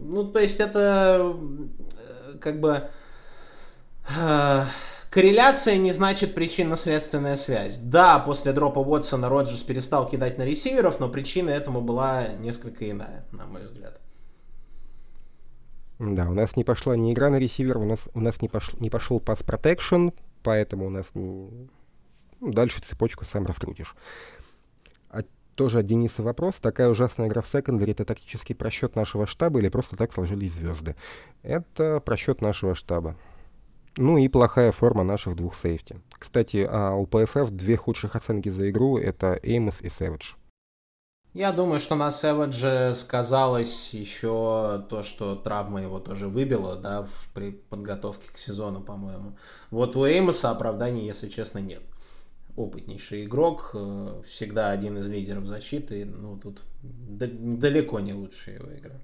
Ну, то есть это э, как бы... Э, Корреляция не значит причинно-следственная связь. Да, после дропа Уотсона Роджерс перестал кидать на ресиверов, но причина этому была несколько иная, на мой взгляд. Да, у нас не пошла ни игра на ресивер, у нас, у нас не, пош, не пошел пас протекшн, поэтому у нас не... ну, дальше цепочку сам раскрутишь. А тоже от Дениса вопрос. Такая ужасная игра в секондаре — это тактический просчет нашего штаба или просто так сложились звезды? Это просчет нашего штаба. Ну и плохая форма наших двух сейфти. Кстати, а у PFF две худших оценки за игру — это Эймос и Сэвидж. Я думаю, что на Сэвидже сказалось еще то, что травма его тоже выбила, да, при подготовке к сезону, по-моему. Вот у Эймоса оправданий, если честно, нет. Опытнейший игрок, э, всегда один из лидеров защиты, ну тут далеко не лучшая его игра.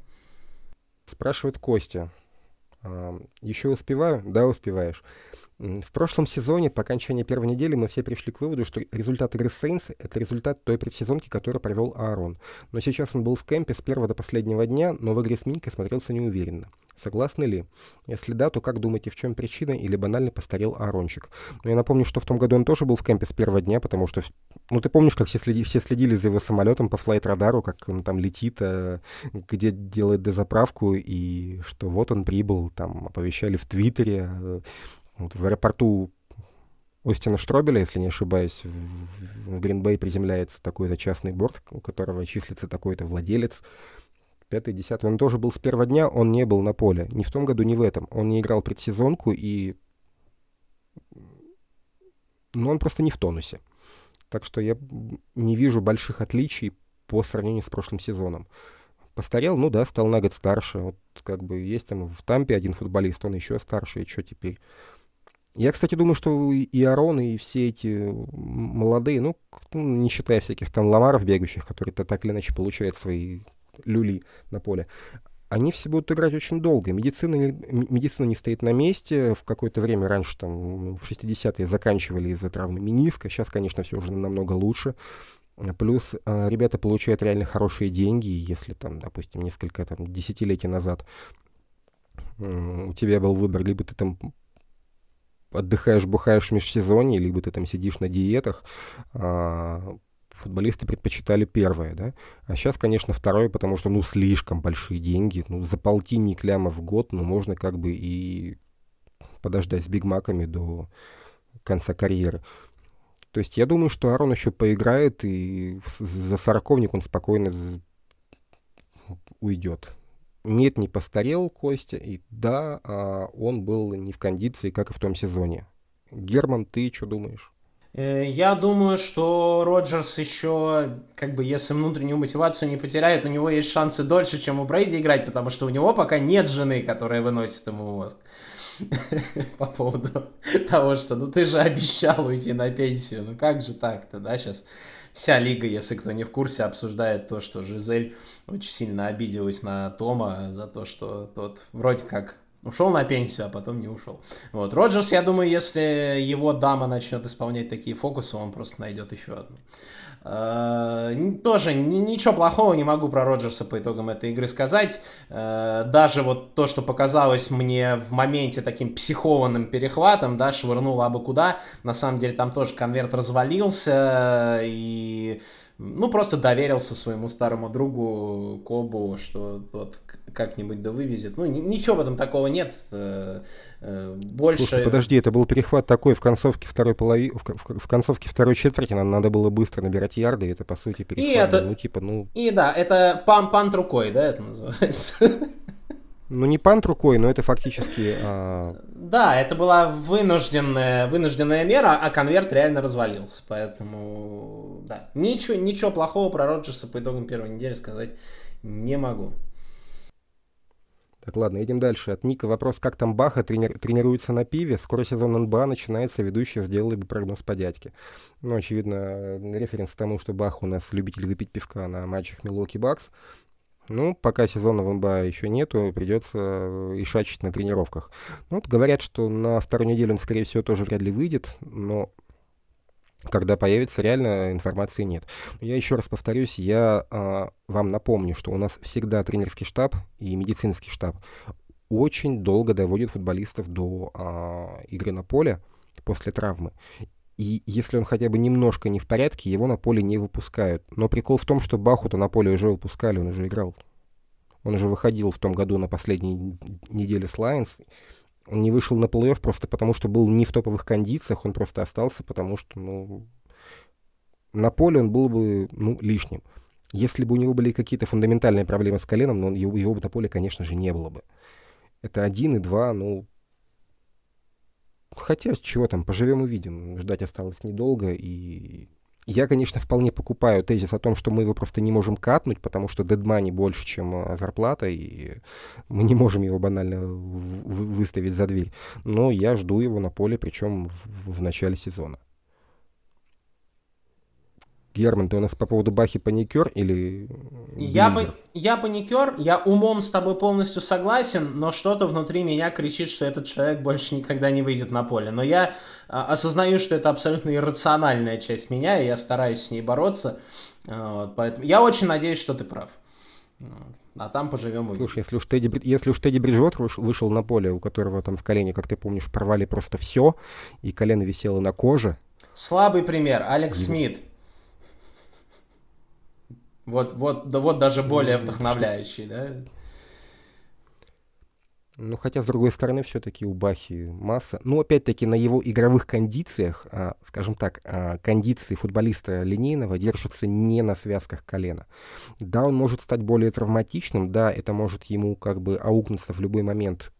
Спрашивает Костя. Еще успеваю? Да, успеваешь. В прошлом сезоне, по окончании первой недели, мы все пришли к выводу, что результат игры Сейнс — это результат той предсезонки, которую провел Аарон. Но сейчас он был в кемпе с первого до последнего дня, но в игре с Минькой смотрелся неуверенно. Согласны ли? Если да, то как думаете, в чем причина или банально постарел Аарончик? Но я напомню, что в том году он тоже был в кемпе с первого дня, потому что... Ну, ты помнишь, как все, следи, все следили за его самолетом по флайт-радару, как он там летит, э, где делает дозаправку, и что вот он прибыл, там оповещали в Твиттере, э, вот в аэропорту Остина Штробеля, если не ошибаюсь, в Гринбей приземляется такой-то частный борт, у которого числится такой-то владелец. Пятый, десятый. Он тоже был с первого дня, он не был на поле. Ни в том году, ни в этом. Он не играл предсезонку, и... Ну, он просто не в тонусе. Так что я не вижу больших отличий по сравнению с прошлым сезоном. Постарел, ну да, стал на год старше. Вот как бы есть там в Тампе один футболист, он еще старше, и что теперь? Я, кстати, думаю, что и Арон, и все эти молодые, ну, ну, не считая всяких там ламаров бегающих, которые-то так или иначе получают свои люли на поле, они все будут играть очень долго. Медицина, медицина не стоит на месте. В какое-то время раньше, там, в 60-е заканчивали из-за травмы мениска. Сейчас, конечно, все уже намного лучше. Плюс э, ребята получают реально хорошие деньги, если там, допустим, несколько там, десятилетий назад у тебя был выбор, либо ты там отдыхаешь, бухаешь в межсезонье, либо ты там сидишь на диетах, а, футболисты предпочитали первое, да, а сейчас, конечно, второе, потому что, ну, слишком большие деньги, ну, за полтинник ляма в год, ну, можно как бы и подождать с бигмаками до конца карьеры. То есть я думаю, что Арон еще поиграет, и за сороковник он спокойно уйдет. Нет, не постарел Костя, и да, а он был не в кондиции, как и в том сезоне. Герман, ты что думаешь? Э, я думаю, что Роджерс еще, как бы, если внутреннюю мотивацию не потеряет, у него есть шансы дольше, чем у Брейди играть, потому что у него пока нет жены, которая выносит ему мозг. По поводу того, что, ну ты же обещал уйти на пенсию, ну как же так-то, да, сейчас вся лига, если кто не в курсе, обсуждает то, что Жизель очень сильно обиделась на Тома за то, что тот вроде как ушел на пенсию, а потом не ушел. Вот. Роджерс, я думаю, если его дама начнет исполнять такие фокусы, он просто найдет еще одну. Э, тоже ничего плохого не могу про Роджерса по итогам этой игры сказать. Э, даже вот то, что показалось мне в моменте таким психованным перехватом, да, швырнул абы куда, на самом деле там тоже конверт развалился, и ну, просто доверился своему старому другу Кобу, что вот как-нибудь да вывезет. Ну, ничего в этом такого нет. Э, э, больше... Слушай, подожди, это был перехват такой в концовке второй полови... в, концовке второй четверти, нам надо было быстро набирать ярды, это по сути перехват. И это... Ну, типа, ну... И да, это пам пант рукой, да, это называется. Ну, не пант рукой, но это фактически... А... Да, это была вынужденная, вынужденная мера, а конверт реально развалился. Поэтому, да. Ничего, ничего плохого про Роджерса по итогам первой недели сказать не могу. Так, ладно, едем дальше. От Ника вопрос, как там Баха трени- тренируется на пиве? Скоро сезон НБА начинается, ведущий сделали бы прогноз по дядьке. Ну, очевидно, референс к тому, что Бах у нас любитель выпить пивка на матчах Милоки Бакс. Ну, пока сезона в НБА еще нету, придется э, ишачить на тренировках. Ну, вот говорят, что на вторую неделю он, скорее всего, тоже вряд ли выйдет, но когда появится, реально информации нет. Я еще раз повторюсь, я э, вам напомню, что у нас всегда тренерский штаб и медицинский штаб очень долго доводит футболистов до э, игры на поле после травмы. И если он хотя бы немножко не в порядке, его на поле не выпускают. Но прикол в том, что Бахута на поле уже выпускали, он уже играл. Он уже выходил в том году на последней неделе с Лайонс. Он не вышел на плей-офф просто потому, что был не в топовых кондициях, он просто остался, потому что, ну, на поле он был бы, ну, лишним. Если бы у него были какие-то фундаментальные проблемы с коленом, но его, его бы на поле, конечно же, не было бы. Это один и два, ну, Хотя, чего там, поживем увидим. Ждать осталось недолго, и я, конечно, вполне покупаю тезис о том, что мы его просто не можем катнуть, потому что дедмани больше, чем а, зарплата, и мы не можем его банально выставить за дверь. Но я жду его на поле, причем в, в начале сезона. Герман, ты у нас по поводу Бахи паникер или... Я, по... я паникер, я умом с тобой полностью согласен, но что-то внутри меня кричит, что этот человек больше никогда не выйдет на поле. Но я а, осознаю, что это абсолютно иррациональная часть меня, и я стараюсь с ней бороться. А, вот, поэтому я очень надеюсь, что ты прав. А там поживем. Слушай, если уж Тедди, если уж Тедди Бриджот вышел на поле, у которого там в колене, как ты помнишь, порвали просто все, и колено висело на коже. Слабый пример. Алекс Смит. Вот, вот, да вот даже более вдохновляющий, да? Ну, хотя, с другой стороны, все-таки у Бахи масса. Ну, опять-таки, на его игровых кондициях, а, скажем так, а, кондиции футболиста линейного держатся не на связках колена. Да, он может стать более травматичным, да, это может ему как бы аукнуться в любой момент,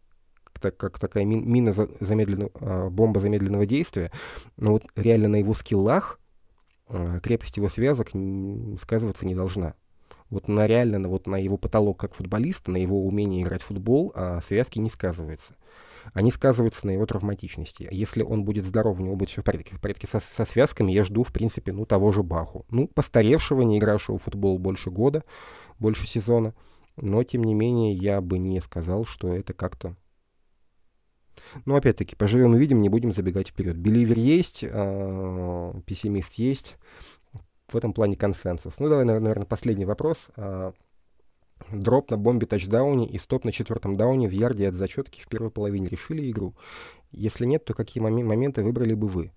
так, как такая мина замедленного, а, бомба замедленного действия, но вот реально на его скиллах крепость его связок сказываться не должна. Вот на реально, вот на его потолок как футболиста, на его умение играть в футбол, а связки не сказываются. Они сказываются на его травматичности. Если он будет здоров, у него будет все в порядке, в порядке со, со связками, я жду, в принципе, ну, того же Баху. Ну, постаревшего, не игравшего в футбол больше года, больше сезона. Но, тем не менее, я бы не сказал, что это как-то но опять-таки, поживем и видим, не будем забегать вперед. Беливер есть, пессимист есть. В этом плане консенсус. Ну, давай, наверное, последний вопрос. Э, дроп на бомбе тачдауне и стоп на четвертом дауне в ярде от зачетки в первой половине. Решили игру? Если нет, то какие мом- моменты выбрали бы вы?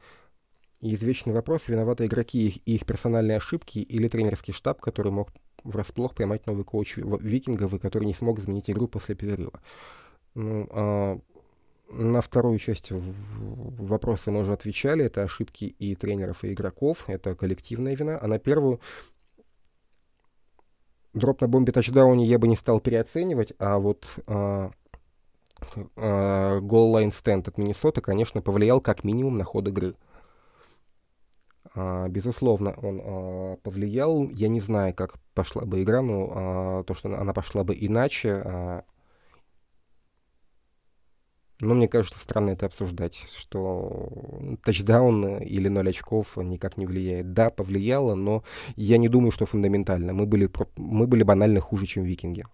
И извечный вопрос, виноваты игроки и их персональные ошибки или тренерский штаб, который мог врасплох поймать новый коуч викингов и который не смог изменить игру после перерыва. Ну, а, на вторую часть вопроса мы уже отвечали. Это ошибки и тренеров, и игроков. Это коллективная вина. А на первую дроп на бомбе тачдауне я бы не стал переоценивать, а вот а, а, goal-line stand от Миннесоты, конечно, повлиял как минимум на ход игры. А, безусловно, он а, повлиял. Я не знаю, как пошла бы игра, но а, то, что она пошла бы иначе, а, но мне кажется, странно это обсуждать, что тачдаун или ноль очков никак не влияет. Да, повлияло, но я не думаю, что фундаментально. Мы были, мы были банально хуже, чем викинги.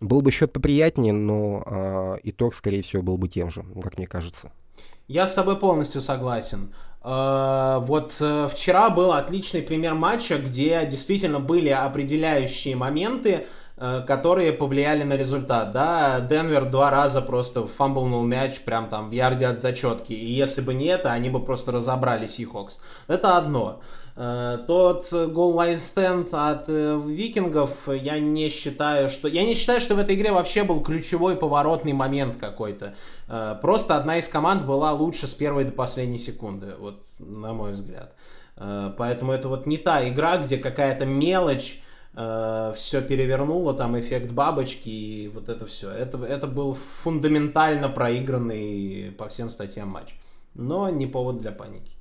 Был бы счет поприятнее, но э, итог, скорее всего, был бы тем же, как мне кажется. Я с тобой полностью согласен. Э, вот э, вчера был отличный пример матча, где действительно были определяющие моменты, э, которые повлияли на результат. Да, Денвер два раза просто фамблнул мяч прям там в ярде от зачетки. И если бы не это, они бы просто разобрали Сихокс. Это одно. Э, тот голлайн стенд от э, викингов, я не считаю, что... Я не считаю, что в этой игре вообще был ключевой поворотный момент какой-то. Э, просто одна из команд была лучше с первой до последней секунды, вот на мой взгляд. Поэтому это вот не та игра, где какая-то мелочь все перевернуло, там эффект бабочки и вот это все. Это, это был фундаментально проигранный по всем статьям матч. Но не повод для паники.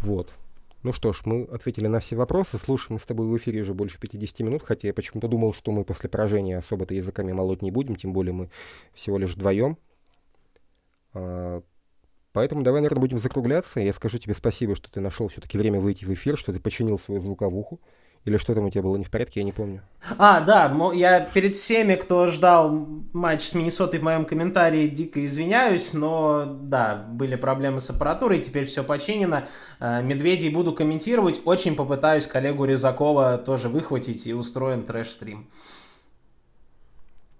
Вот. Ну что ж, мы ответили на все вопросы. Слушаем мы с тобой в эфире уже больше 50 минут, хотя я почему-то думал, что мы после поражения особо-то языками молоть не будем, тем более мы всего лишь вдвоем. Поэтому давай, наверное, будем закругляться. Я скажу тебе спасибо, что ты нашел все-таки время выйти в эфир, что ты починил свою звуковуху. Или что там у тебя было не в порядке, я не помню. А, да, я перед всеми, кто ждал матч с Миннесотой в моем комментарии, дико извиняюсь, но да, были проблемы с аппаратурой, теперь все починено. Э, Медведей буду комментировать, очень попытаюсь коллегу Резакова тоже выхватить и устроим трэш-стрим.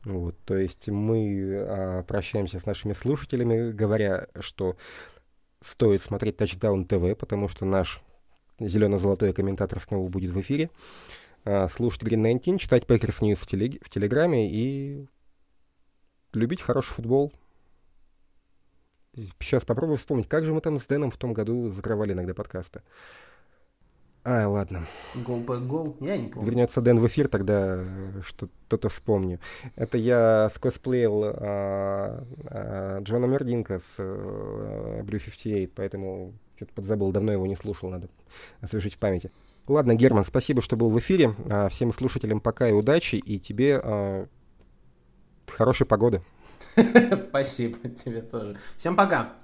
Вот, то есть мы а, прощаемся с нашими слушателями, говоря, что стоит смотреть Touchdown TV, потому что наш зелено-золотое комментатор снова будет в эфире. А, слушать Green 19, читать Packers News в, телег... в Телеграме и любить хороший футбол. Сейчас попробую вспомнить, как же мы там с Дэном в том году закрывали иногда подкасты. А, ладно. Гол по гол? Я не помню. Вернется Дэн в эфир, тогда что-то вспомню. Это я скосплеил а, а, Джона Мердинка с а, Blue 58, поэтому что-то подзабыл, давно его не слушал, надо освежить в памяти. Ладно, Герман, спасибо, что был в эфире. А, всем слушателям пока и удачи, и тебе а, хорошей погоды. Спасибо тебе тоже. Всем пока.